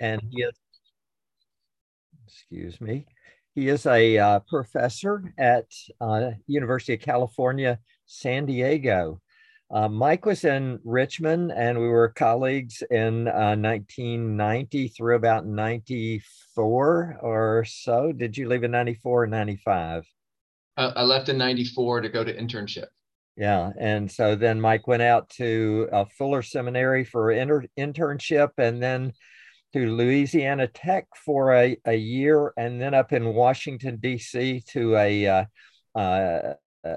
and he is, excuse me, he is a uh, professor at uh, University of California, San Diego. Uh, Mike was in Richmond, and we were colleagues in 1990 uh, through about 94 or so. Did you leave in 94 or 95? I left in 94 to go to internship. Yeah. And so then Mike went out to uh, Fuller Seminary for inter- internship and then to Louisiana Tech for a, a year and then up in Washington, D.C. to a, uh, uh,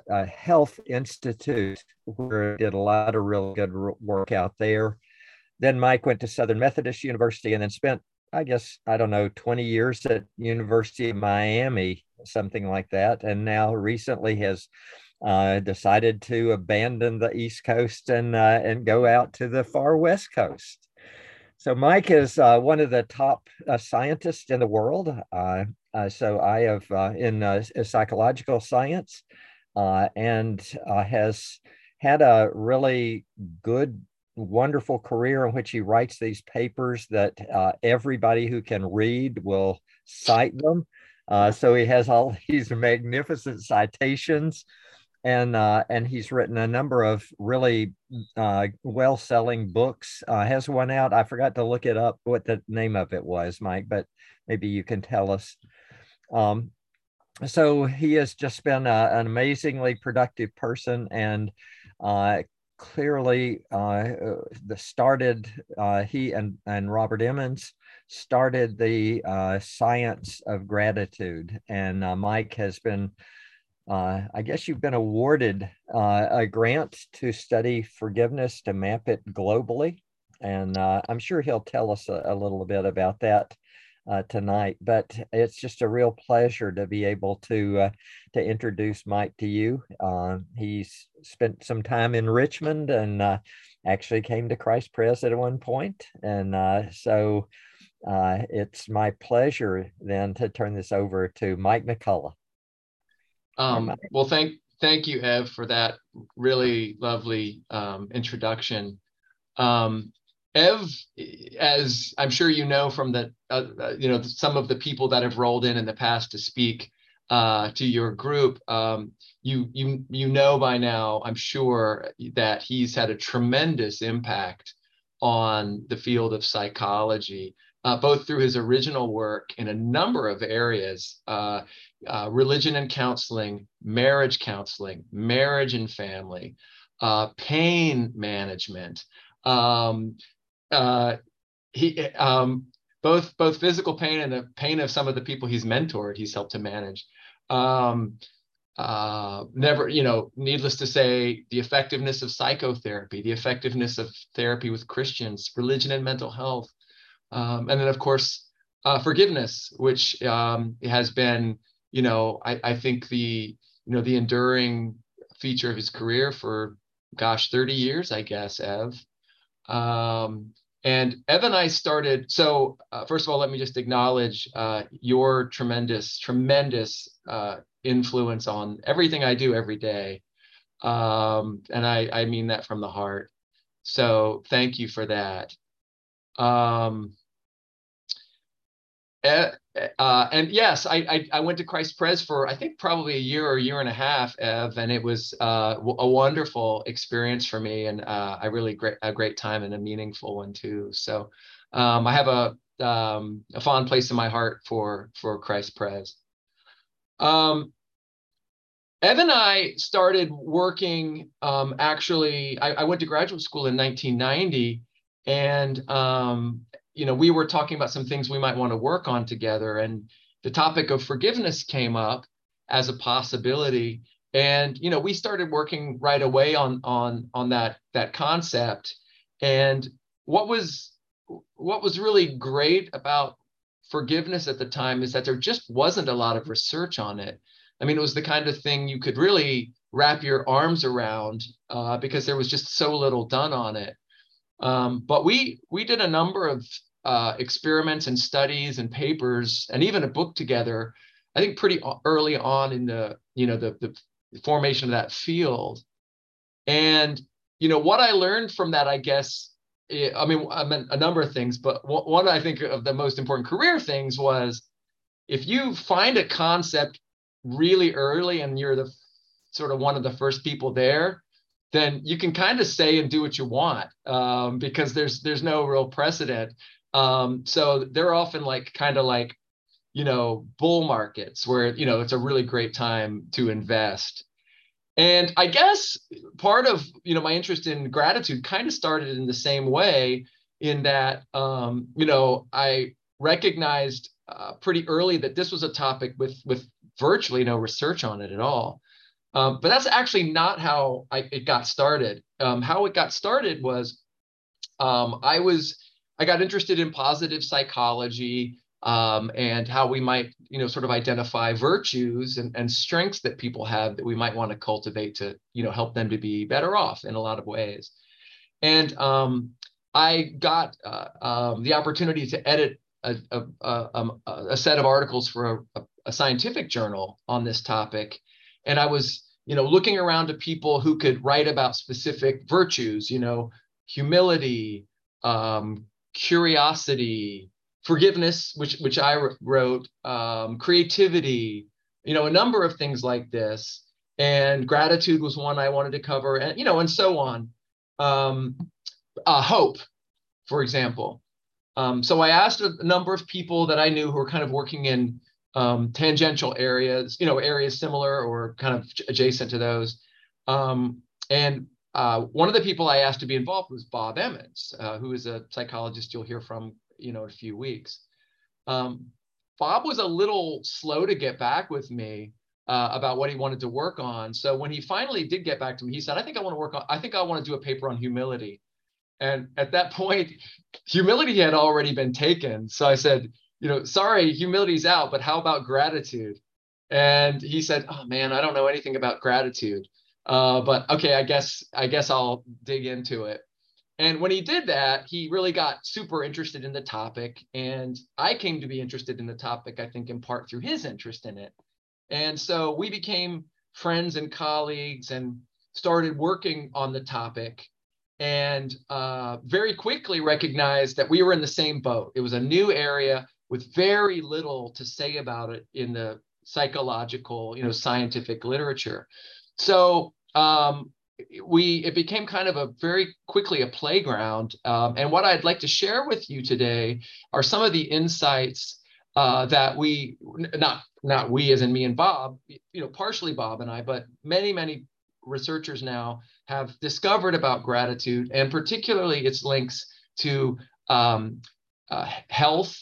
a health institute where he did a lot of really good work out there. Then Mike went to Southern Methodist University and then spent, I guess, I don't know, 20 years at University of Miami, something like that. And now recently has uh, decided to abandon the East Coast and, uh, and go out to the far West Coast. So Mike is uh, one of the top uh, scientists in the world. Uh, uh so I have uh, in uh, psychological science and has had a really good, wonderful career in which he writes these papers that everybody who can read will cite them. so he has all these magnificent citations and uh, and he's written a number of really uh, well-selling books. Uh, has one out. I forgot to look it up what the name of it was, Mike, but maybe you can tell us. Um, so he has just been a, an amazingly productive person, and uh, clearly uh, the started uh, he and and Robert Emmons started the science of gratitude, and Mike has been uh, I guess you've been awarded uh, a grant to study forgiveness to map it globally. And uh, I'm sure he'll tell us a, a little bit about that uh, tonight. But it's just a real pleasure to be able to uh, to introduce Mike to you. Uh, he's spent some time in Richmond and actually came to Christ Pres at one point. And so it's my pleasure then to turn this over to Mike McCullough. Um, well, thank thank you, Ev, for that really lovely um, introduction. Um, Ev, as I'm sure you know from the uh, uh, you know some of the people that have rolled in in the past to speak uh, to your group, um, you you you know by now, I'm sure that he's had a tremendous impact on the field of psychology uh, both through his original work in a number of areas uh, uh, religion and counseling, marriage counseling, marriage and family, uh, pain management. Um, uh, he, um, both, both physical pain and the pain of some of the people he's mentored, he's helped to manage. Um, uh, never, you know, needless to say, the effectiveness of psychotherapy, the effectiveness of therapy with Christians, religion and mental health, um, and then, of course, uh, forgiveness, which um, has been, you know, I, I think the, you know, the enduring feature of his career for, gosh, 30 years, I guess, Ev. Um, and Ev and I started. So, uh, first of all, let me just acknowledge uh, your tremendous, tremendous uh, influence on everything I do every day. Um, and I, I mean that from the heart. So, thank you for that. Um, uh, and yes, I, I, I went to Christ Pres for I think probably a year or a year and a half, Ev, and it was uh, a wonderful experience for me, and uh, I really great a great time and a meaningful one too. So um, I have a um, a fond place in my heart for for Christ Pres. Um, Ev and I started working. Um, actually, I, I, went to graduate school in 1990, and um, you know, we were talking about some things we might want to work on together, and the topic of forgiveness came up as a possibility. And you know, we started working right away on on on that that concept. And what was what was really great about forgiveness at the time is that there just wasn't a lot of research on it. I mean, it was the kind of thing you could really wrap your arms around uh, because there was just so little done on it. Um, but we we did a number of uh, experiments and studies and papers and even a book together. I think pretty early on in the you know the the formation of that field. And you know what I learned from that, I guess, I mean, I meant a number of things, but one I think of the most important career things was if you find a concept really early and you're the sort of one of the first people there, then you can kind of say and do what you want um, because there's there's no real precedent. Um, so they're often like kind of like you know bull markets where you know it's a really great time to invest. And I guess part of you know my interest in gratitude kind of started in the same way in that um, you know I recognized uh, pretty early that this was a topic with with virtually no research on it at all. Um, but that's actually not how I, it got started. Um, how it got started was um, I was I got interested in positive psychology um, and how we might you know sort of identify virtues and, and strengths that people have that we might want to cultivate to you know help them to be better off in a lot of ways. And um, I got uh, um, the opportunity to edit a, a, a, a set of articles for a, a scientific journal on this topic and i was you know looking around to people who could write about specific virtues you know humility um, curiosity forgiveness which which i wrote um, creativity you know a number of things like this. And gratitude was one i wanted to cover and you know and so on. Um, uh, hope for example. Um, so i asked a number of people that i knew who were kind of working in um, tangential areas, you know, areas similar or kind of adjacent to those. Um, and uh, one of the people I asked to be involved was Bob Emmons, uh, who is a psychologist you'll hear from, you know, in a few weeks. Um, Bob was a little slow to get back with me uh, about what he wanted to work on. So when he finally did get back to me, he said, "I think I want to work on. I think I want to do a paper on humility." And at that point, humility had already been taken. So I said, you know, sorry, humility's out, but how about gratitude? And he said, oh man, I don't know anything about gratitude. Uh, but okay, I guess I guess I'll dig into it. And when he did that, he really got super interested in the topic. And I came to be interested in the topic, I think, in part through his interest in it. And so we became friends and colleagues and started working on the topic and uh, very quickly recognized that we were in the same boat. It was a new area with very little to say about it in the psychological, you know, scientific literature. So um, we it became kind of a very quickly a playground. Um, and what I'd like to share with you today are some of the insights uh, that we not not we as in me and Bob, you know, partially Bob and I, but many many researchers now have discovered about gratitude and particularly its links to um, uh, health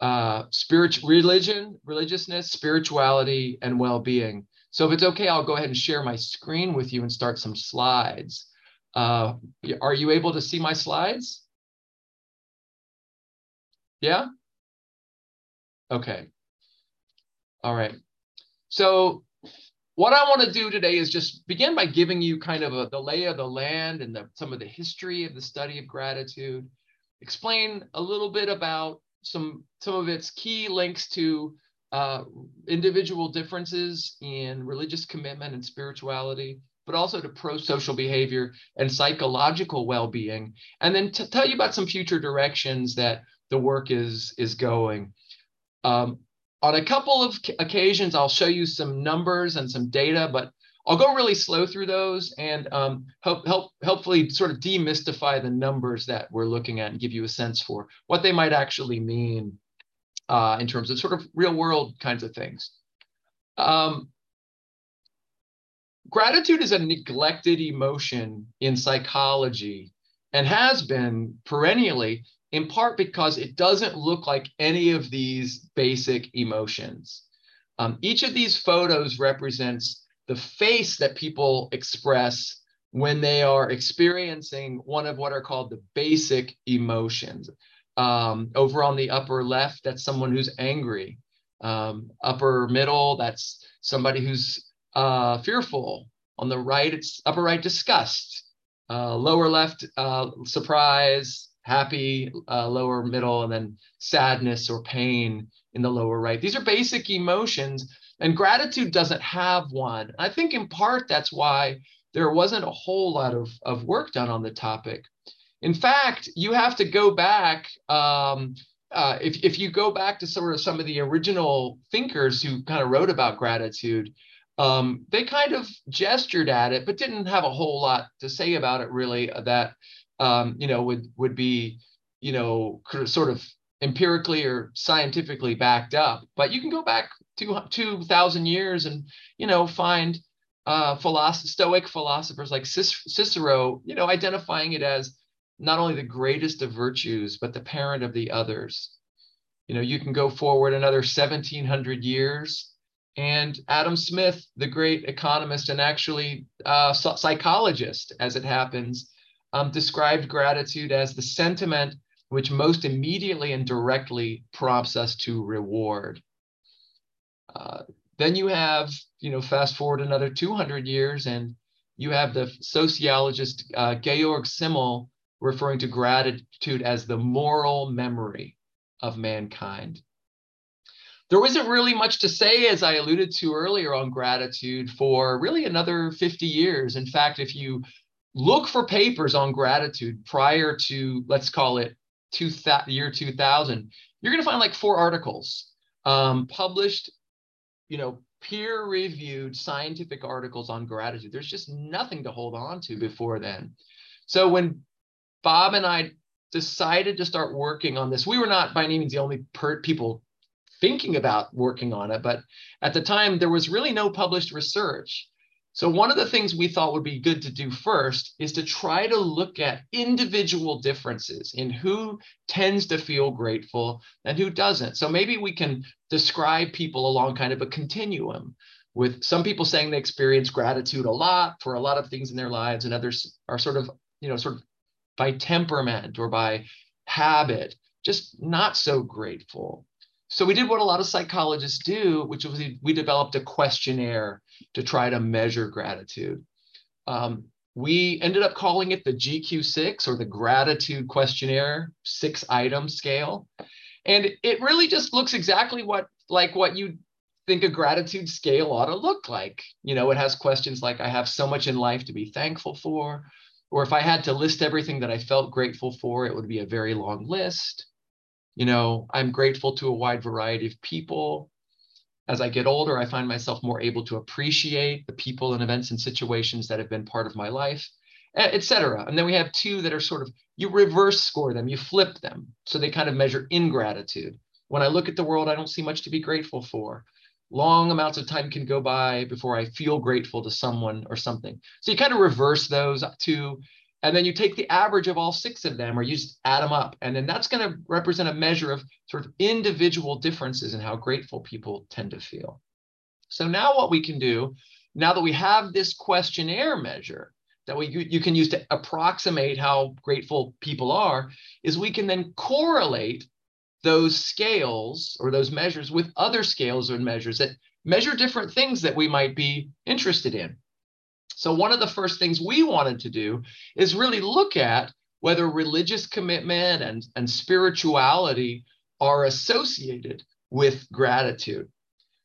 uh, spiritual religion, religiousness, spirituality, and well-being. So if it's okay, I'll go ahead and share my screen with you and start some slides. Uh, are you able to see my slides? Yeah? Okay. All right. So what I want to do today is just begin by giving you kind of a, the lay of the land and the, some of the history of the study of gratitude, explain a little bit about some some of its key links to uh, individual differences in religious commitment and spirituality, but also to pro-social behavior and psychological well-being, and then to tell you about some future directions that the work is is going. Um, on a couple of occasions, I'll show you some numbers and some data, but I'll go really slow through those and um, help, help, helpfully sort of demystify the numbers that we're looking at and give you a sense for what they might actually mean uh, in terms of sort of real world kinds of things. Um, gratitude is a neglected emotion in psychology and has been perennially in part because it doesn't look like any of these basic emotions. Um, each of these photos represents the face that people express when they are experiencing one of what are called the basic emotions. Um, over on the upper left, that's someone who's angry. Um, upper middle, that's somebody who's uh, fearful. On the right, it's upper right, disgust. Uh, lower left, uh, surprise, happy, uh, lower middle, and then sadness or pain in the lower right. These are basic emotions and gratitude doesn't have one. I think in part that's why there wasn't a whole lot of, of work done on the topic. In fact, you have to go back. Um, uh, if, if you go back to sort of some of the original thinkers who kind of wrote about gratitude, um, they kind of gestured at it, but didn't have a whole lot to say about it really that, um, you know, would, would be, you know, sort of empirically or scientifically backed up. But you can go back two, 2,000 years and, you know, find uh, philosoph- Stoic philosophers like Cicero, you know, identifying it as not only the greatest of virtues, but the parent of the others. You know, you can go forward another 1700 years, and Adam Smith, the great economist and actually uh, psychologist, as it happens, um, described gratitude as the sentiment which most immediately and directly prompts us to reward. Uh, then you have, you know, fast forward another 200 years, and you have the sociologist uh, Georg Simmel referring to gratitude as the moral memory of mankind. There wasn't really much to say, as I alluded to earlier, on gratitude for really another 50 years. In fact, if you look for papers on gratitude prior to, let's call it two th- year 2000, you're going to find like four articles um, published, you know, peer reviewed scientific articles on gratitude. There's just nothing to hold on to before then. So when Bob and I decided to start working on this. We were not by any means the only per- people thinking about working on it, but at the time there was really no published research. So one of the things we thought would be good to do first is to try to look at individual differences in who tends to feel grateful and who doesn't. So maybe we can describe people along kind of a continuum with some people saying they experience gratitude a lot for a lot of things in their lives and others are sort of, you know, sort of by temperament or by habit, just not so grateful. So we did what a lot of psychologists do, which was we developed a questionnaire to try to measure gratitude. Um, we ended up calling it the GQ6 or the gratitude questionnaire six item scale. And it really just looks exactly what like what you think a gratitude scale ought to look like. You know, it has questions like I have so much in life to be thankful for or if I had to list everything that I felt grateful for, it would be a very long list. You know, I'm grateful to a wide variety of people. As I get older, I find myself more able to appreciate the people and events and situations that have been part of my life, etc. And then we have two that are sort of you reverse score them, you flip them. So they kind of measure ingratitude. When I look at the world, I don't see much to be grateful for long amounts of time can go by before I feel grateful to someone or something. So you kind of reverse those two, and then you take the average of all six of them, or you just add them up. And then that's going to represent a measure of sort of individual differences in how grateful people tend to feel. So now what we can do, now that we have this questionnaire measure, that we you can use to approximate how grateful people are is we can then correlate those scales or those measures with other scales or measures that measure different things that we might be interested in. So, one of the first things we wanted to do is really look at whether religious commitment and, and spirituality are associated with gratitude.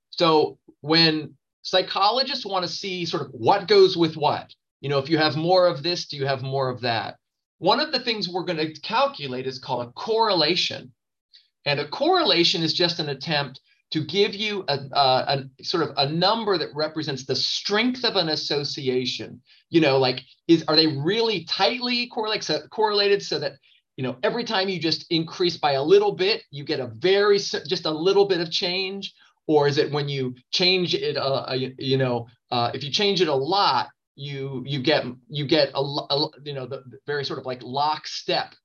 So, when psychologists want to see sort of what goes with what, you know, if you have more of this, do you have more of that? One of the things we're going to calculate is called a correlation. And a correlation is just an attempt to give you a, a, a, sort of a number that represents the strength of an association. You know, like is are they really tightly correlate, so, correlated so that you know every time you just increase by a little bit, you get a very just a little bit of change, or is it when you change it, uh, uh you know, uh, if you change it a lot, you you get you get a, a you know the, the very sort of like lockstep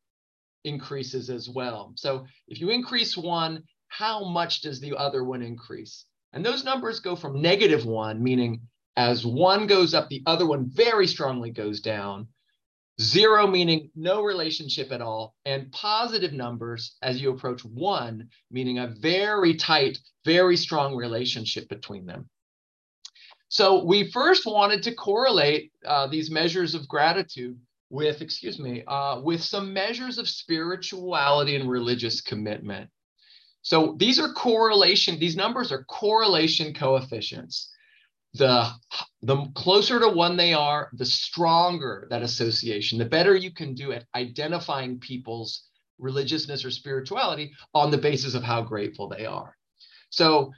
increases as well. So if you increase one, how much does the other one increase? And those numbers go from negative one, meaning as one goes up, the other one very strongly goes down. Zero meaning no relationship at all, and positive numbers as you approach one, meaning a very tight, very strong relationship between them. So we first wanted to correlate uh, these measures of gratitude with, excuse me, uh, with some measures of spirituality and religious commitment. So these are correlation, these numbers are correlation coefficients. the the closer to one they are, the stronger that association, the better you can do at identifying people's religiousness or spirituality on the basis of how grateful they are. So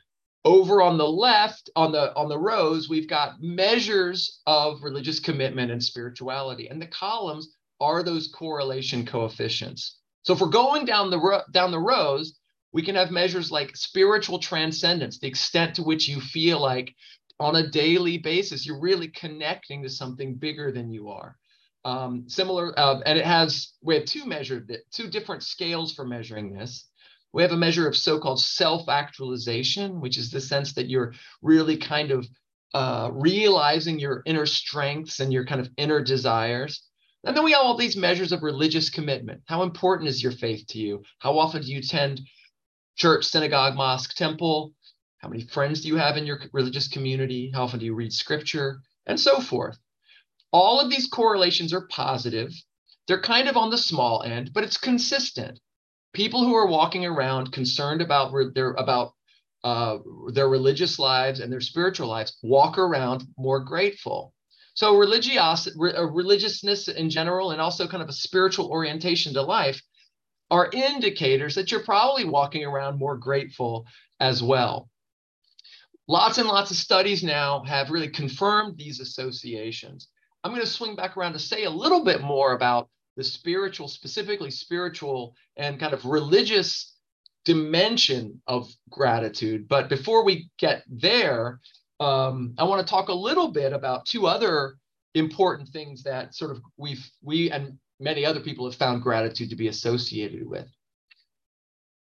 over on the left on the on the rows we've got measures of religious commitment and spirituality and the columns are those correlation coefficients. So if we're going down the ro- down the rows we can have measures like spiritual transcendence the extent to which you feel like on a daily basis you're really connecting to something bigger than you are. Um, similar uh, and it has we have two measured two different scales for measuring this we have a measure of so-called self-actualization, which is the sense that you're really kind of uh, realizing your inner strengths and your kind of inner desires. And then we have all these measures of religious commitment. How important is your faith to you? How often do you attend church, synagogue, mosque, temple? How many friends do you have in your religious community? How often do you read scripture? And so forth. All of these correlations are positive. They're kind of on the small end, but it's consistent people who are walking around concerned about their about uh, their religious lives and their spiritual lives walk around more grateful. So religiosity, uh, religiousness in general, and also kind of a spiritual orientation to life, are indicators that you're probably walking around more grateful as well. Lots and lots of studies now have really confirmed these associations. I'm going to swing back around to say a little bit more about the spiritual, specifically spiritual and kind of religious dimension of gratitude. But before we get there, um, I want to talk a little bit about two other important things that sort of we've we and many other people have found gratitude to be associated with.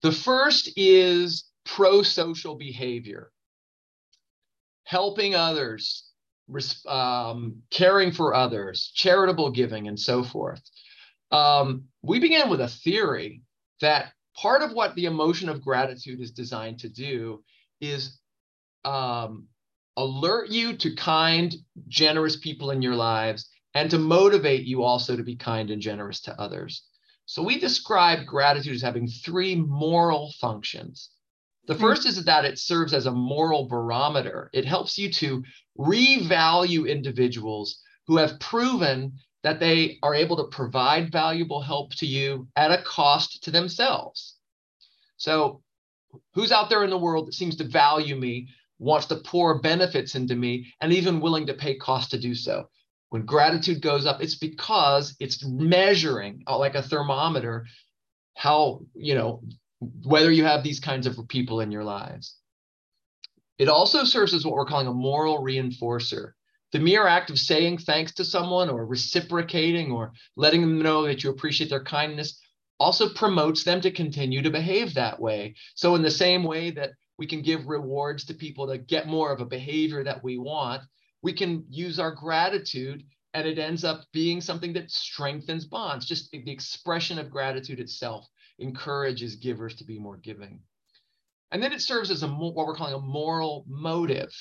The first is pro-social behavior, helping others, um, caring for others, charitable giving, and so forth um, we began with a theory that part of what the emotion of gratitude is designed to do is um, alert you to kind, generous people in your lives and to motivate you also to be kind and generous to others. So we describe gratitude as having three moral functions. The hmm. first is that it serves as a moral barometer. It helps you to revalue individuals who have proven that they are able to provide valuable help to you at a cost to themselves. So, who's out there in the world that seems to value me, wants to pour benefits into me, and even willing to pay cost to do so? When gratitude goes up, it's because it's measuring, uh, like a thermometer, how, you know, whether you have these kinds of people in your lives. It also serves as what we're calling a moral reinforcer. The mere act of saying thanks to someone or reciprocating or letting them know that you appreciate their kindness also promotes them to continue to behave that way. So, in the same way that we can give rewards to people to get more of a behavior that we want, we can use our gratitude and it ends up being something that strengthens bonds. Just the expression of gratitude itself encourages givers to be more giving. And then it serves as a what we're calling a moral motive.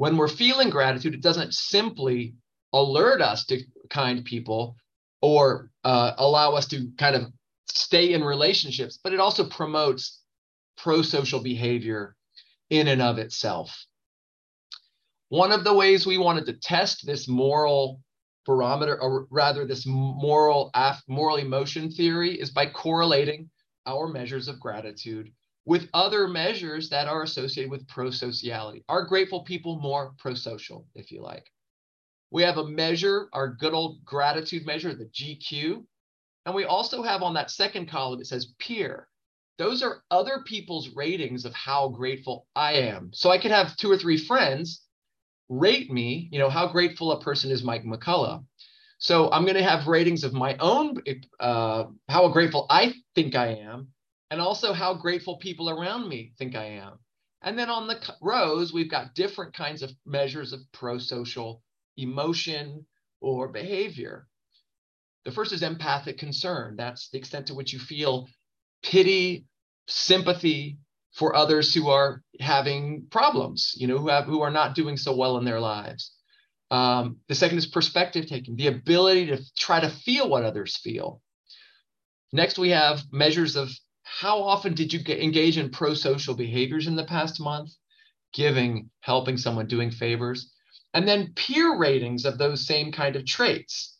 When we're feeling gratitude, it doesn't simply alert us to kind people or uh, allow us to kind of stay in relationships, but it also promotes pro social behavior in and of itself. One of the ways we wanted to test this moral barometer, or rather, this moral moral emotion theory, is by correlating our measures of gratitude with other measures that are associated with pro-sociality. Are grateful people more pro-social, if you like? We have a measure, our good old gratitude measure, the GQ. And we also have on that second column, it says peer. Those are other people's ratings of how grateful I am. So I could have two or three friends rate me, you know, how grateful a person is Mike McCullough. So I'm going to have ratings of my own, uh, how grateful I think I am, and also how grateful people around me think I am. And then on the rows, we've got different kinds of measures of pro-social emotion or behavior. The first is empathic concern. That's the extent to which you feel pity, sympathy for others who are having problems, you know, who have who are not doing so well in their lives. Um, the second is perspective taking, the ability to try to feel what others feel. Next, we have measures of how often did you get, engage in pro-social behaviors in the past month? giving, helping someone, doing favors. And then peer ratings of those same kind of traits.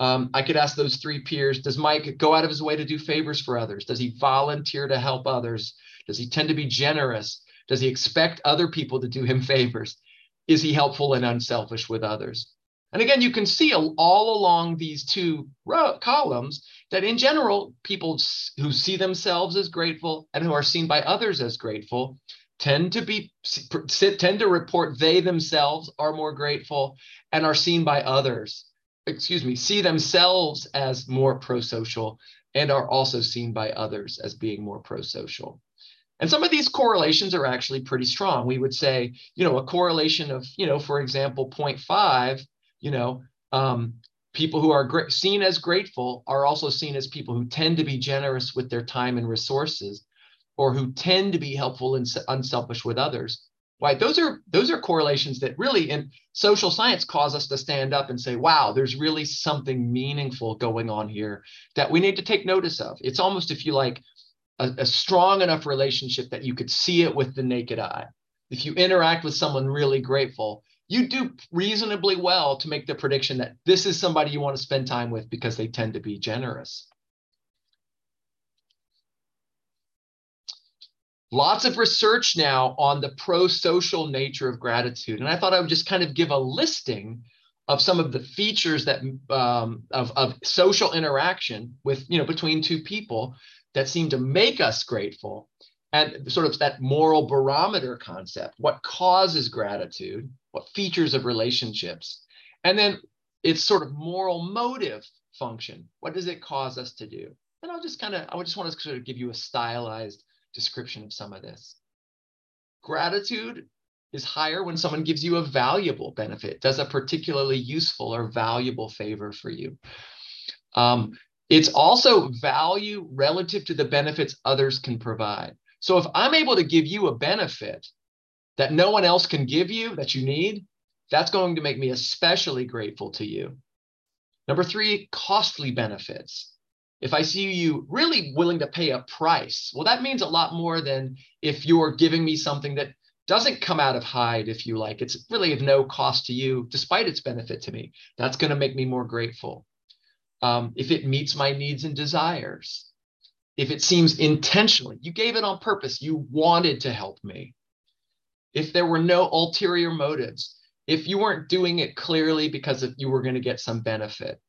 Um, I could ask those three peers Does Mike go out of his way to do favors for others? Does he volunteer to help others? Does he tend to be generous? Does he expect other people to do him favors? Is he helpful and unselfish with others? And again, you can see all along these two row, columns that in general, people who see themselves as grateful and who are seen by others as grateful tend to be tend to report they themselves are more grateful and are seen by others excuse me see themselves as more pro-social and are also seen by others as being more pro-social. And some of these correlations are actually pretty strong. We would say you know a correlation of you know for example 0.5 you know um, people who are seen as grateful are also seen as people who tend to be generous with their time and resources or who tend to be helpful and unselfish with others. Right those are those are correlations that really in social science cause us to stand up and say wow there's really something meaningful going on here that we need to take notice of. It's almost if you like a, a strong enough relationship that you could see it with the naked eye. If you interact with someone really grateful you do reasonably well to make the prediction that this is somebody you want to spend time with because they tend to be generous. Lots of research now on the pro-social nature of gratitude. And I thought I would just kind of give a listing of some of the features that um, of, of social interaction with, you know, between two people that seem to make us grateful and sort of that moral barometer concept what causes gratitude features of relationships. And then it's sort of moral motive function. What does it cause us to do? And i'll just kind of i just want to sort of give you a stylized description of some of this. Gratitude is higher when someone gives you a valuable benefit does a particularly useful or valuable favor for you. Um, it's also value relative to the benefits others can provide. So if I'm able to give you a benefit that no one else can give you that you need, that's going to make me especially grateful to you. Number three, costly benefits. If I see you really willing to pay a price, well, that means a lot more than if you're giving me something that doesn't come out of hide, if you like. It's really of no cost to you, despite its benefit to me. That's going to make me more grateful. Um, if it meets my needs and desires, if it seems intentionally, you gave it on purpose, you wanted to help me. If there were no ulterior motives, if you weren't doing it clearly because you were going to get some benefit.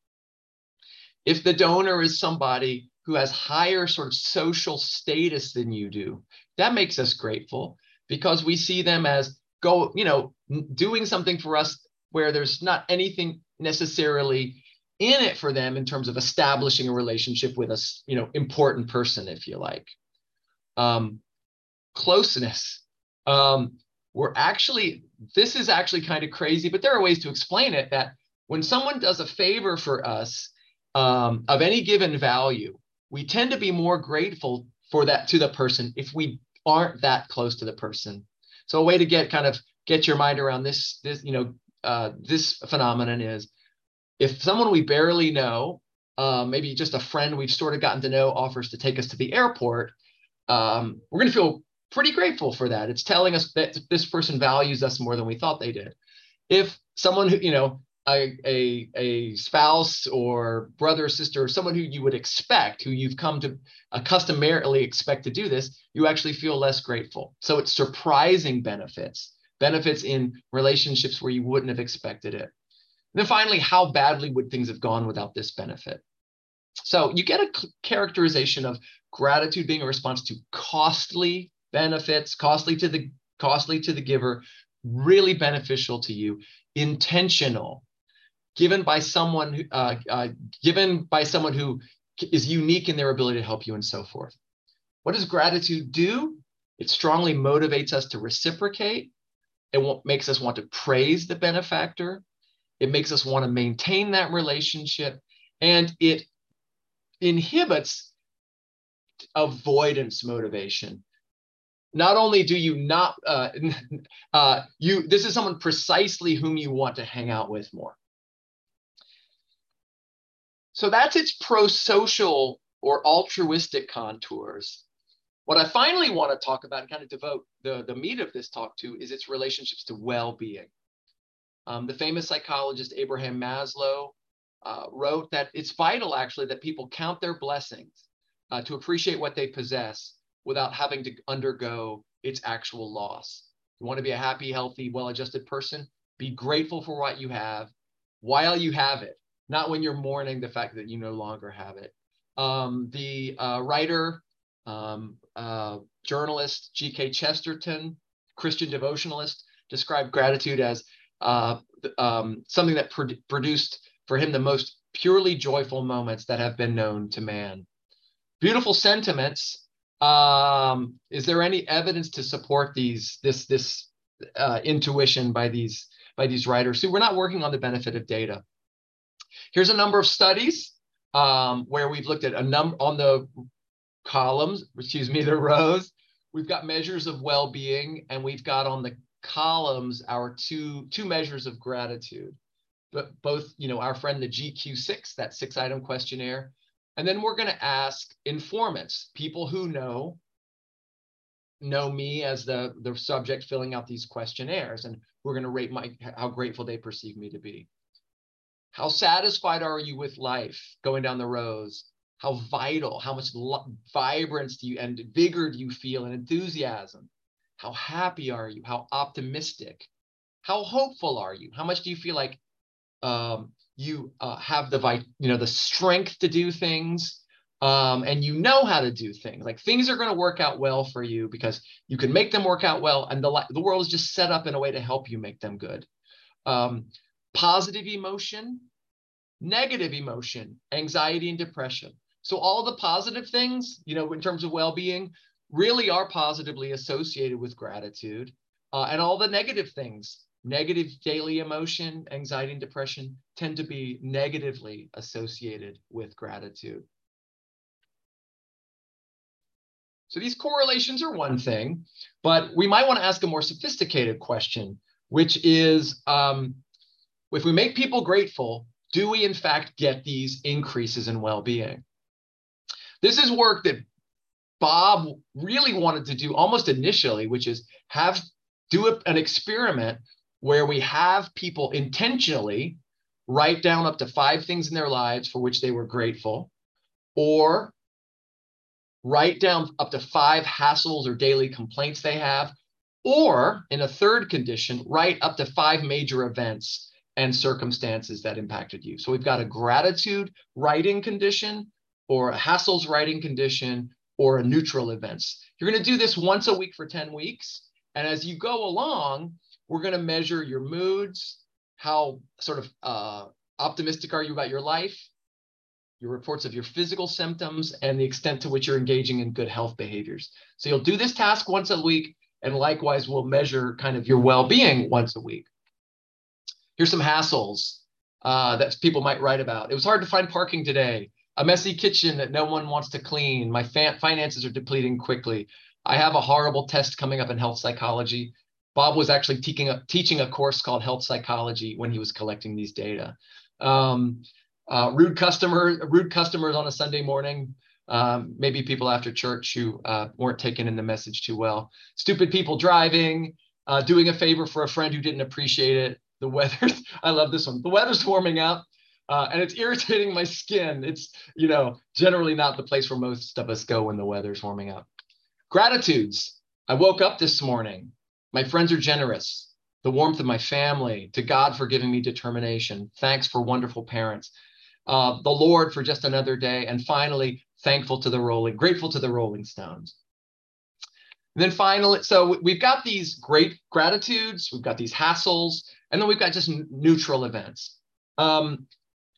If the donor is somebody who has higher sort of social status than you do, that makes us grateful because we see them as go, you know, doing something for us where there's not anything necessarily in it for them in terms of establishing a relationship with a you know important person if you like um, closeness um, we're actually this is actually kind of crazy but there are ways to explain it that when someone does a favor for us um, of any given value we tend to be more grateful for that to the person if we aren't that close to the person. So a way to get kind of get your mind around this this you know uh, this phenomenon is if someone we barely know, um, maybe just a friend we've sort of gotten to know, offers to take us to the airport, um, we're going to feel pretty grateful for that. It's telling us that this person values us more than we thought they did. If someone who, you know, a, a, a spouse or brother or sister or someone who you would expect, who you've come to uh, customarily expect to do this, you actually feel less grateful. So it's surprising benefits, benefits in relationships where you wouldn't have expected it. And then finally, how badly would things have gone without this benefit? So you get a characterization of gratitude being a response to costly benefits, costly to the costly to the giver, really beneficial to you, intentional, given by someone uh, uh, given by someone who is unique in their ability to help you, and so forth. What does gratitude do? It strongly motivates us to reciprocate. It makes us want to praise the benefactor. It makes us want to maintain that relationship and it inhibits avoidance motivation. Not only do you not, uh, uh, you this is someone precisely whom you want to hang out with more. So that's its pro-social or altruistic contours. What I finally want to talk about and kind of devote the, the meat of this talk to is its relationships to well-being. Um, the famous psychologist Abraham Maslow uh, wrote that it's vital actually that people count their blessings uh, to appreciate what they possess without having to undergo its actual loss. You want to be a happy, healthy, well-adjusted person? Be grateful for what you have while you have it, not when you're mourning the fact that you no longer have it. Um, the uh, writer, um, uh, journalist G.K. Chesterton, Christian devotionalist, described gratitude as uh, um, something that pro- produced for him the most purely joyful moments that have been known to man. Beautiful sentiments. Um, is there any evidence to support these this this uh, intuition by these by these writers who we're not working on the benefit of data? Here's a number of studies um, where we've looked at a number on the columns, excuse me, the rows. We've got measures of well-being, and we've got on the columns our two two measures of gratitude but both, you know, our friend the GQ6, that six item questionnaire. And then we're going to ask informants, people who know know me as the, the subject filling out these questionnaires. And we're going to rate my how grateful they perceive me to be. How satisfied are you with life going down the rows? How vital, how much vibrance do you and vigor do you feel and enthusiasm? How happy are you? How optimistic? How hopeful are you? How much do you feel like um, you uh, have the you know the strength to do things um, and you know how to do things. Like things are going to work out well for you because you can make them work out well and the, the world is just set up in a way to help you make them good. Um, positive emotion negative emotion anxiety and depression. So all the positive things you know in terms of well-being really are positively associated with gratitude uh, and all the negative things negative daily emotion, anxiety, and depression tend to be negatively associated with gratitude. So these correlations are one thing, but we might want to ask a more sophisticated question, which is um, if we make people grateful, do we in fact get these increases in well-being? This is work that Bob really wanted to do almost initially, which is have do a, an experiment where we have people intentionally write down up to five things in their lives for which they were grateful, or write down up to five hassles or daily complaints they have, or in a third condition, write up to five major events and circumstances that impacted you. So we've got a gratitude writing condition, or a hassles writing condition, or a neutral events. You're going to do this once a week for 10 weeks. And as you go along, we're going to measure your moods, how sort of uh, optimistic are you about your life, your reports of your physical symptoms, and the extent to which you're engaging in good health behaviors. So you'll do this task once a week, and likewise, we'll measure kind of your well being once a week. Here's some hassles uh, that people might write about. It was hard to find parking today. A messy kitchen that no one wants to clean. My finances are depleting quickly. I have a horrible test coming up in health psychology. Bob was actually teaching a, teaching a course called health psychology when he was collecting these data. Um, uh, rude customer, rude customers on a Sunday morning. Um, maybe people after church who uh, weren't taking in the message too well. Stupid people driving, uh, doing a favor for a friend who didn't appreciate it. The weather, I love this one. The weather's warming up. Uh, and it's irritating my skin. It's, you know, generally not the place where most of us go when the weather's warming up. Gratitudes. I woke up this morning. My friends are generous. The warmth of my family, to God for giving me determination. Thanks for wonderful parents. Uh, the Lord for just another day. And finally, thankful to the Rolling, grateful to the Rolling Stones. And then finally, so we've got these great gratitudes, we've got these hassles, and then we've got just neutral events. Um,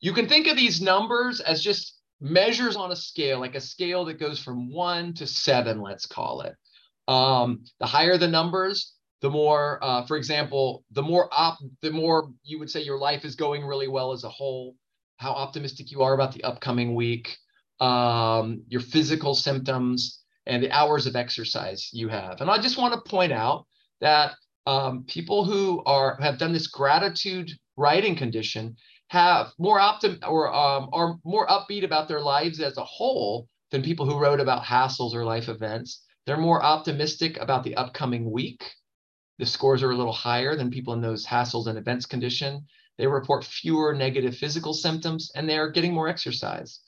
you can think of these numbers as just measures on a scale, like a scale that goes from one to seven, let's call it. Um, the higher the numbers, the more, uh, for example, the more op, the more you would say your life is going really well as a whole, how optimistic you are about the upcoming week, um, your physical symptoms, and the hours of exercise you have. And I just want to point out that um, people who are have done this gratitude writing condition have more optim or um, are more upbeat about their lives as a whole than people who wrote about hassles or life events They're more optimistic about the upcoming week. The scores are a little higher than people in those hassles and events condition. They report fewer negative physical symptoms and they are getting more exercise.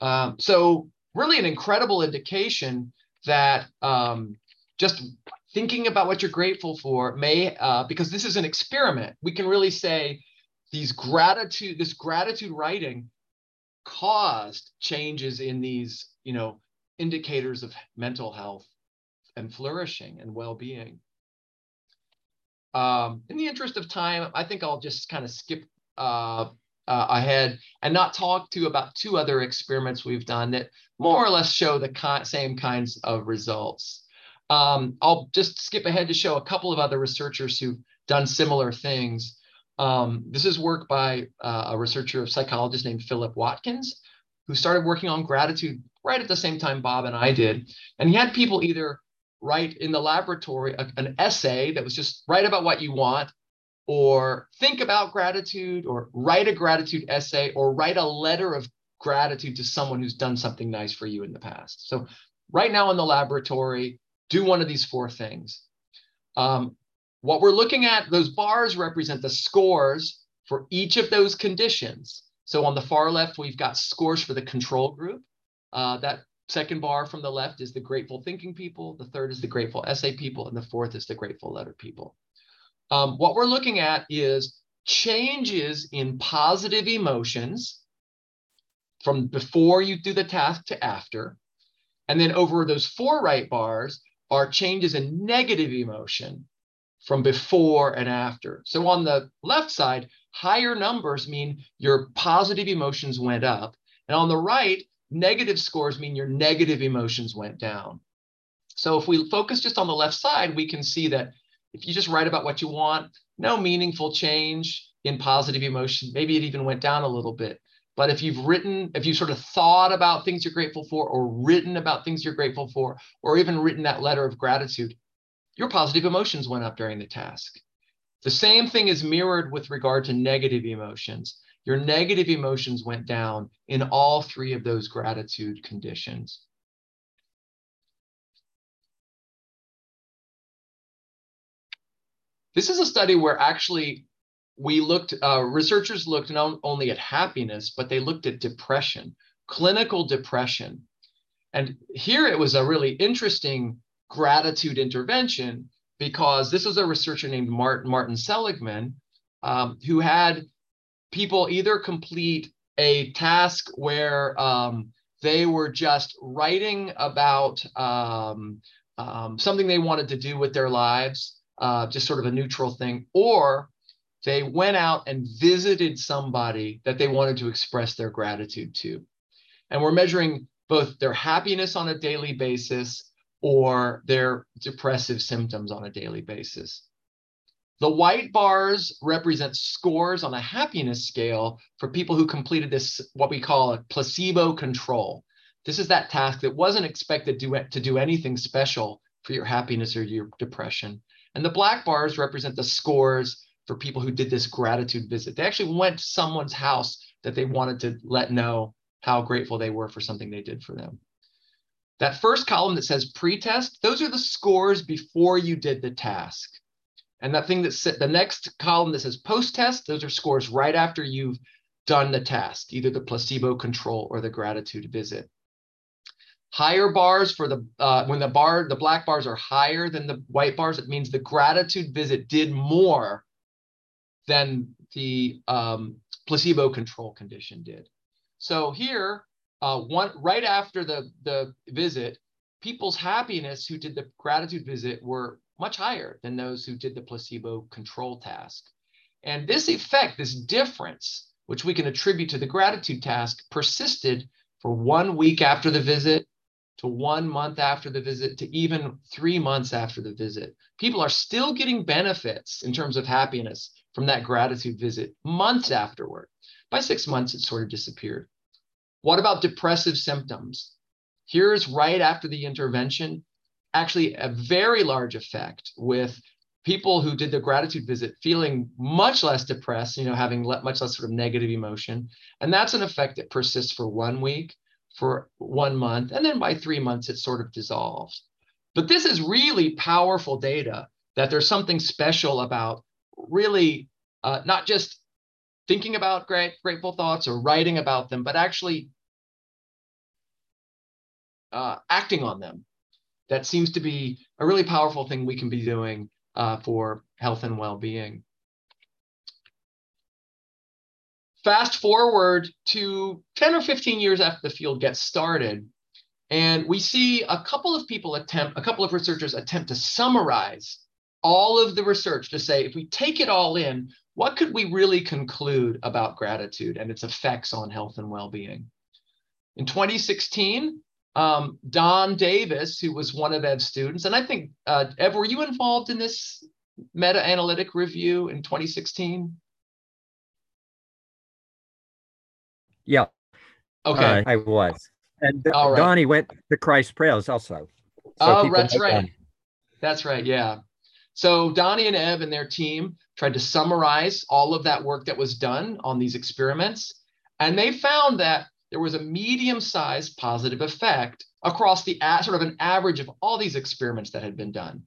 Um, so, really, an incredible indication that um, just thinking about what you're grateful for may, uh, because this is an experiment, we can really say these gratitude, this gratitude writing caused changes in these, you know, indicators of mental health and flourishing and well-being. Um, in the interest of time, I think I'll just kind of skip uh, uh, ahead and not talk to about two other experiments we've done that more or less show the same kinds of results. Um, I'll just skip ahead to show a couple of other researchers who've done similar things. Um, this is work by uh, a researcher of psychologist named Philip Watkins, who started working on gratitude right at the same time Bob and I did. And he had people either write in the laboratory a, an essay that was just write about what you want, or think about gratitude, or write a gratitude essay, or write a letter of gratitude to someone who's done something nice for you in the past. So, right now in the laboratory, do one of these four things. Um, what we're looking at, those bars represent the scores for each of those conditions. So on the far left, we've got scores for the control group. Uh, that second bar from the left is the grateful thinking people. The third is the grateful essay people. And the fourth is the grateful letter people. Um, what we're looking at is changes in positive emotions from before you do the task to after. And then over those four right bars are changes in negative emotion from before and after. So on the left side, higher numbers mean your positive emotions went up. And on the right, negative scores mean your negative emotions went down. So if we focus just on the left side, we can see that if you just write about what you want, no meaningful change in positive emotion. Maybe it even went down a little bit. But if you've written, if you sort of thought about things you're grateful for, or written about things you're grateful for, or even written that letter of gratitude, your positive emotions went up during the task. The same thing is mirrored with regard to negative emotions. Your negative emotions went down in all three of those gratitude conditions. This is a study where actually we looked, uh, researchers looked not only at happiness, but they looked at depression, clinical depression. And here it was a really interesting gratitude intervention because this was a researcher named Martin, Martin Seligman um, who had people either complete a task where um, they were just writing about um, um, something they wanted to do with their lives, uh, just sort of a neutral thing, or they went out and visited somebody that they wanted to express their gratitude to. And we're measuring both their happiness on a daily basis or their depressive symptoms on a daily basis. The white bars represent scores on a happiness scale for people who completed this, what we call a placebo control. This is that task that wasn't expected to, to do anything special for your happiness or your depression. And the black bars represent the scores for people who did this gratitude visit. They actually went to someone's house that they wanted to let know how grateful they were for something they did for them. That first column that says pretest, those are the scores before you did the task. And that thing that the next column that says post-test, those are scores right after you've done the task, either the placebo control or the gratitude visit. Higher bars for the uh, when the bar the black bars are higher than the white bars, it means the gratitude visit did more than the um, placebo control condition did. So here uh, one right after the the visit, people's happiness who did the gratitude visit were much higher than those who did the placebo control task. And this effect, this difference, which we can attribute to the gratitude task, persisted for one week after the visit, to one month after the visit, to even three months after the visit. People are still getting benefits in terms of happiness from that gratitude visit months afterward. By six months, it sort of disappeared. What about depressive symptoms? Here's right after the intervention, actually a very large effect with people who did the gratitude visit feeling much less depressed, you know, having much less sort of negative emotion. And that's an effect that persists for one week, for one month, and then by three months, it sort of dissolves. But this is really powerful data that there's something special about really uh, not just thinking about great grateful thoughts or writing about them, but actually uh, acting on them. That seems to be a really powerful thing we can be doing uh, for health and well-being. Fast forward to 10 or 15 years after the field gets started, and we see a couple of people attempt, a couple of researchers attempt to summarize all of the research to say, if we take it all in, what could we really conclude about gratitude and its effects on health and well-being? In 2016, um, Don Davis, who was one of Ev's students, and I think, uh, Ev, were you involved in this meta-analytic review in 2016? Yeah. Okay. Uh, I was. And All right. Donnie went to Christ Prayers also. So oh, that's right. Donnie. That's right. Yeah. So Donnie and Ev and their team tried to summarize all of that work that was done on these experiments. And they found that there was a medium-sized positive effect across the sort of an average of all these experiments that had been done.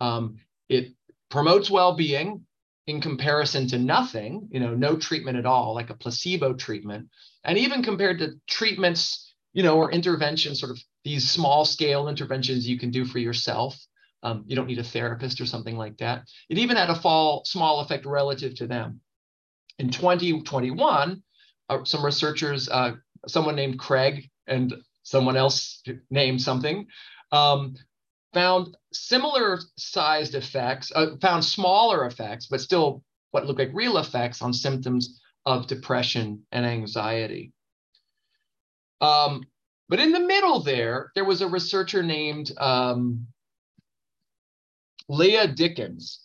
Um, it promotes well-being in comparison to nothing, you know, no treatment at all, like a placebo treatment. And even compared to treatments, you know, or interventions, sort of these small scale interventions you can do for yourself. Um, you don't need a therapist or something like that. It even had a fall, small effect relative to them. In 2021, uh, some researchers, uh, someone named Craig and someone else named something, um, found similar sized effects, uh, found smaller effects, but still what looked like real effects on symptoms of depression and anxiety. Um, but in the middle there, there was a researcher named um, Leah Dickens,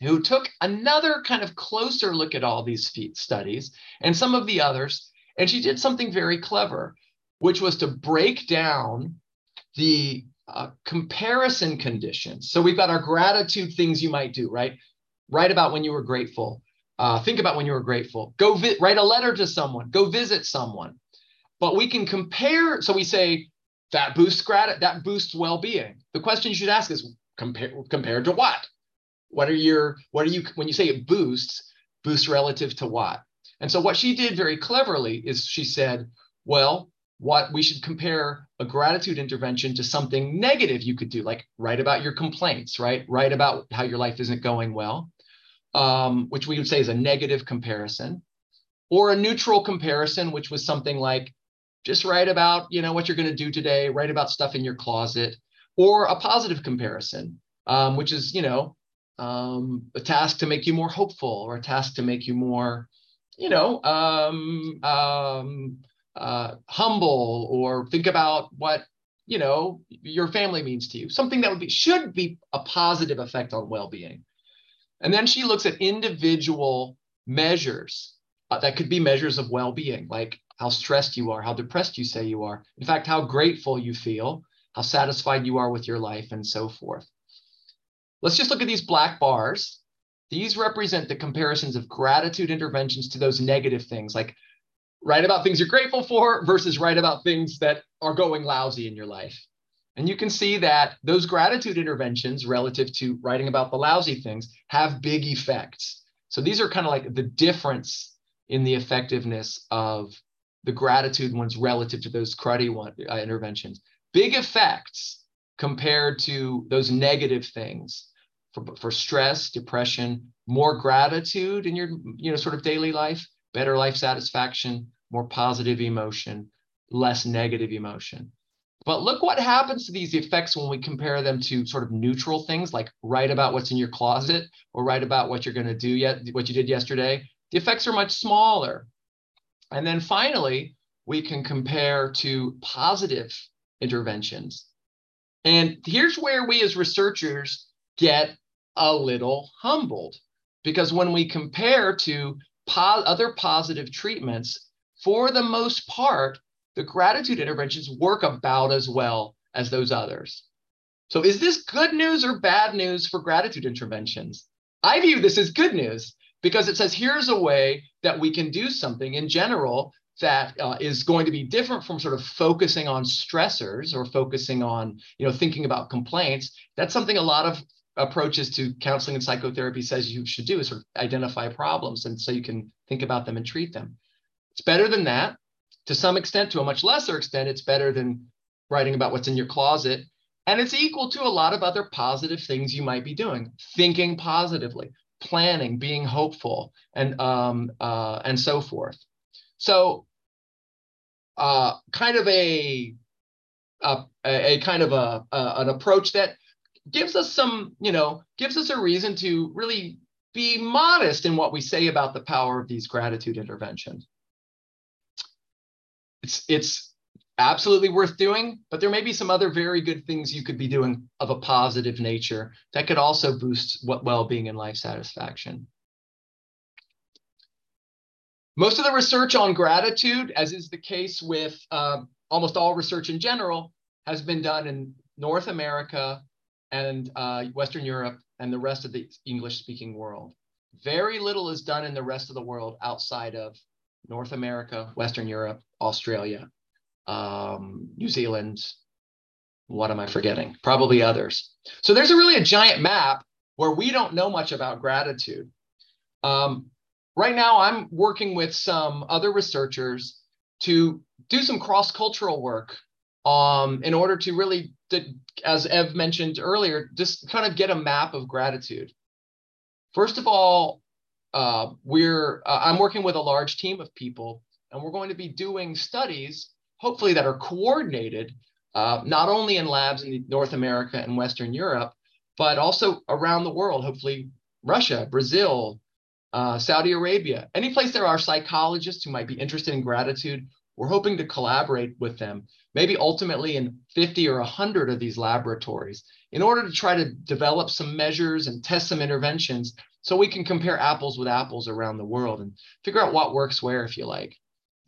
who took another kind of closer look at all these studies and some of the others, and she did something very clever, which was to break down the uh, comparison conditions. So we've got our gratitude things you might do, right? Write about when you were grateful. Uh, think about when you were grateful. Go vi- write a letter to someone. Go visit someone. But we can compare. So we say that boosts grat- that boosts well-being. The question you should ask is compare compared to what? What are your what are you when you say it boosts boosts relative to what? And so what she did very cleverly is she said, well, what we should compare a gratitude intervention to something negative you could do, like write about your complaints, right? Write about how your life isn't going well, um, which we would say is a negative comparison, or a neutral comparison, which was something like just write about, you know, what you're going to do today, write about stuff in your closet, or a positive comparison, um, which is, you know, um, a task to make you more hopeful or a task to make you more, you know, um, um, uh, humble or think about what you know your family means to you something that would be should be a positive effect on well-being. And then she looks at individual measures uh, that could be measures of well-being like how stressed you are how depressed you say you are in fact how grateful you feel how satisfied you are with your life and so forth. Let's just look at these black bars these represent the comparisons of gratitude interventions to those negative things like write about things you're grateful for versus write about things that are going lousy in your life. And you can see that those gratitude interventions relative to writing about the lousy things have big effects. So these are kind of like the difference in the effectiveness of the gratitude ones relative to those cruddy one, uh, interventions. Big effects compared to those negative things for, for stress, depression, more gratitude in your you know sort of daily life better life satisfaction, more positive emotion, less negative emotion. But look what happens to these effects when we compare them to sort of neutral things like write about what's in your closet or write about what you're going to do yet, what you did yesterday. The effects are much smaller. And then finally, we can compare to positive interventions. And here's where we as researchers get a little humbled because when we compare to po- other positive treatments, for the most part, the gratitude interventions work about as well as those others. So, is this good news or bad news for gratitude interventions? I view this as good news because it says here's a way that we can do something in general that uh, is going to be different from sort of focusing on stressors or focusing on you know thinking about complaints that's something a lot of approaches to counseling and psychotherapy says you should do is sort of identify problems and so you can think about them and treat them. It's better than that. To some extent to a much lesser extent it's better than writing about what's in your closet. And it's equal to a lot of other positive things you might be doing. Thinking positively planning being hopeful and um, uh, and so forth. So uh, kind of a, a, a kind of a, a, an approach that gives us some, you know, gives us a reason to really be modest in what we say about the power of these gratitude interventions. It's it's absolutely worth doing, but there may be some other very good things you could be doing of a positive nature that could also boost well-being and life satisfaction. Most of the research on gratitude, as is the case with uh, almost all research in general, has been done in North America and uh, Western Europe and the rest of the English speaking world. Very little is done in the rest of the world outside of North America, Western Europe, Australia, um, New Zealand. What am I forgetting? Probably others. So there's a really a giant map where we don't know much about gratitude. Um, right now I'm working with some other researchers to do some cross-cultural work um, in order to really, as Ev mentioned earlier, just kind of get a map of gratitude. First of all, uh, we're uh, I'm working with a large team of people, and we're going to be doing studies, hopefully that are coordinated, uh, not only in labs in North America and Western Europe, but also around the world. Hopefully, Russia, Brazil, uh, Saudi Arabia, any place there are psychologists who might be interested in gratitude, we're hoping to collaborate with them, maybe ultimately in 50 or 100 of these laboratories, in order to try to develop some measures and test some interventions so we can compare apples with apples around the world and figure out what works where, if you like.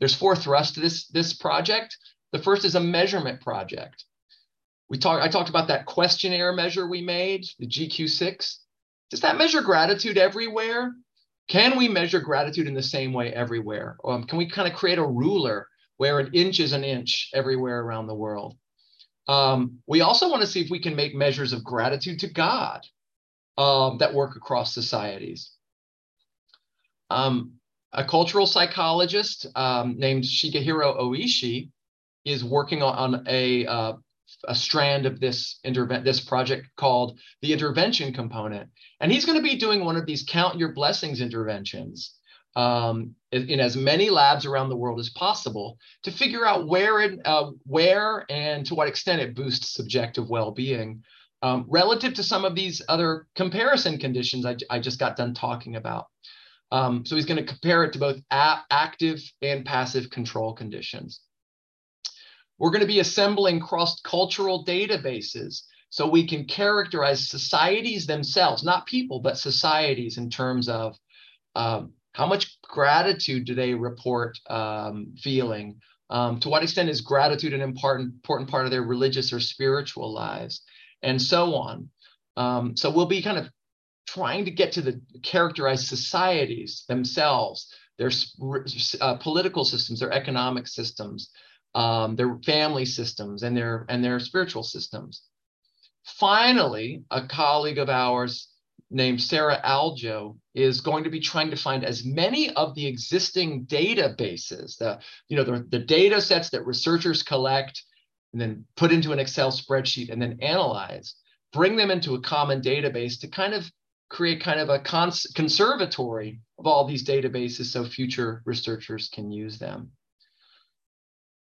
There's four thrusts to this, this project. The first is a measurement project. We talk, I talked about that questionnaire measure we made, the GQ6. Does that measure gratitude everywhere? Can we measure gratitude in the same way everywhere? Um, can we kind of create a ruler where an inch is an inch everywhere around the world? Um, we also want to see if we can make measures of gratitude to God um, that work across societies. Um, a cultural psychologist um, named Shigehiro Oishi is working on, on a, uh, a strand of this intervent this project called the intervention component and he's going to be doing one of these count your blessings interventions um, in, as many labs around the world as possible to figure out where and uh, where and to what extent it boosts subjective well-being um, relative to some of these other comparison conditions I, I just got done talking about. Um, so he's going to compare it to both active and passive control conditions. We're going to be assembling cross-cultural databases so we can characterize societies themselves, not people, but societies in terms of um, how much gratitude do they report um, feeling? Um, to what extent is gratitude an important, important part of their religious or spiritual lives? And so on. Um, so we'll be kind of trying to get to the characterized societies themselves, their uh, political systems, their economic systems, um, their family systems and their and their spiritual systems. Finally, a colleague of ours named Sarah Aljo is going to be trying to find as many of the existing databases, the you know the, the data sets that researchers collect and then put into an Excel spreadsheet and then analyze, bring them into a common database to kind of create kind of a cons- conservatory of all these databases so future researchers can use them.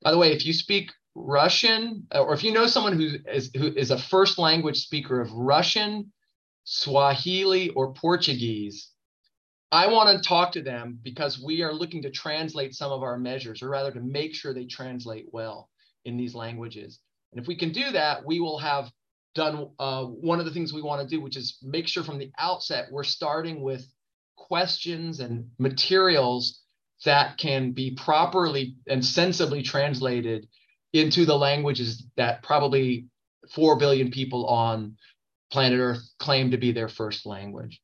By the way, if you speak Russian, uh, or if you know someone who is who is a first language speaker of Russian, Swahili, or Portuguese, I want to talk to them because we are looking to translate some of our measures, or rather to make sure they translate well in these languages. And if we can do that, we will have done uh, one of the things we want to do, which is make sure from the outset we're starting with questions and materials that can be properly and sensibly translated into the languages that probably 4 billion people on planet Earth claim to be their first language.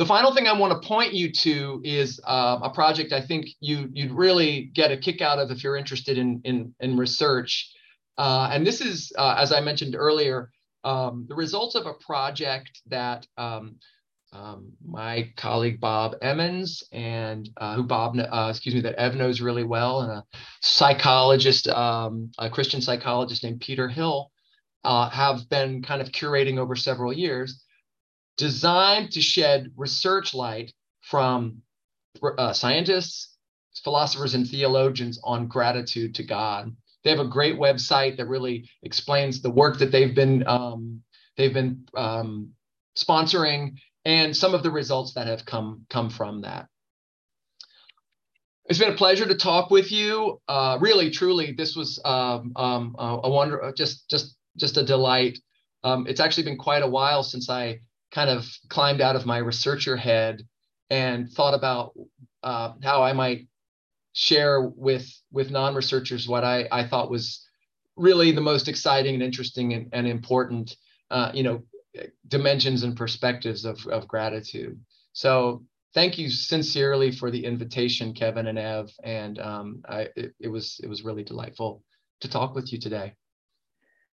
the final thing I want to point you to is uh, a project I think you you'd really get a kick out of if you're interested in in, in research. Uh, and this is, uh, as I mentioned earlier, um, the results of a project that um, um, my colleague Bob Emmons and uh, who Bob, uh, excuse me, that Ev knows really well, and a psychologist, um, a Christian psychologist named Peter Hill, uh, have been kind of curating over several years, designed to shed research light from uh, scientists, philosophers, and theologians on gratitude to God. They have a great website that really explains the work that they've been um, they've been um, sponsoring and some of the results that have come come from that. It's been a pleasure to talk with you. Uh, really, truly, this was um, um, a wonder, just just just a delight. Um, it's actually been quite a while since I kind of climbed out of my researcher head and thought about uh, how I might share with with non-researchers what I, I thought was really the most exciting and interesting and, and important uh, you know dimensions and perspectives of, of gratitude so thank you sincerely for the invitation kevin and ev and um, I, it, it was it was really delightful to talk with you today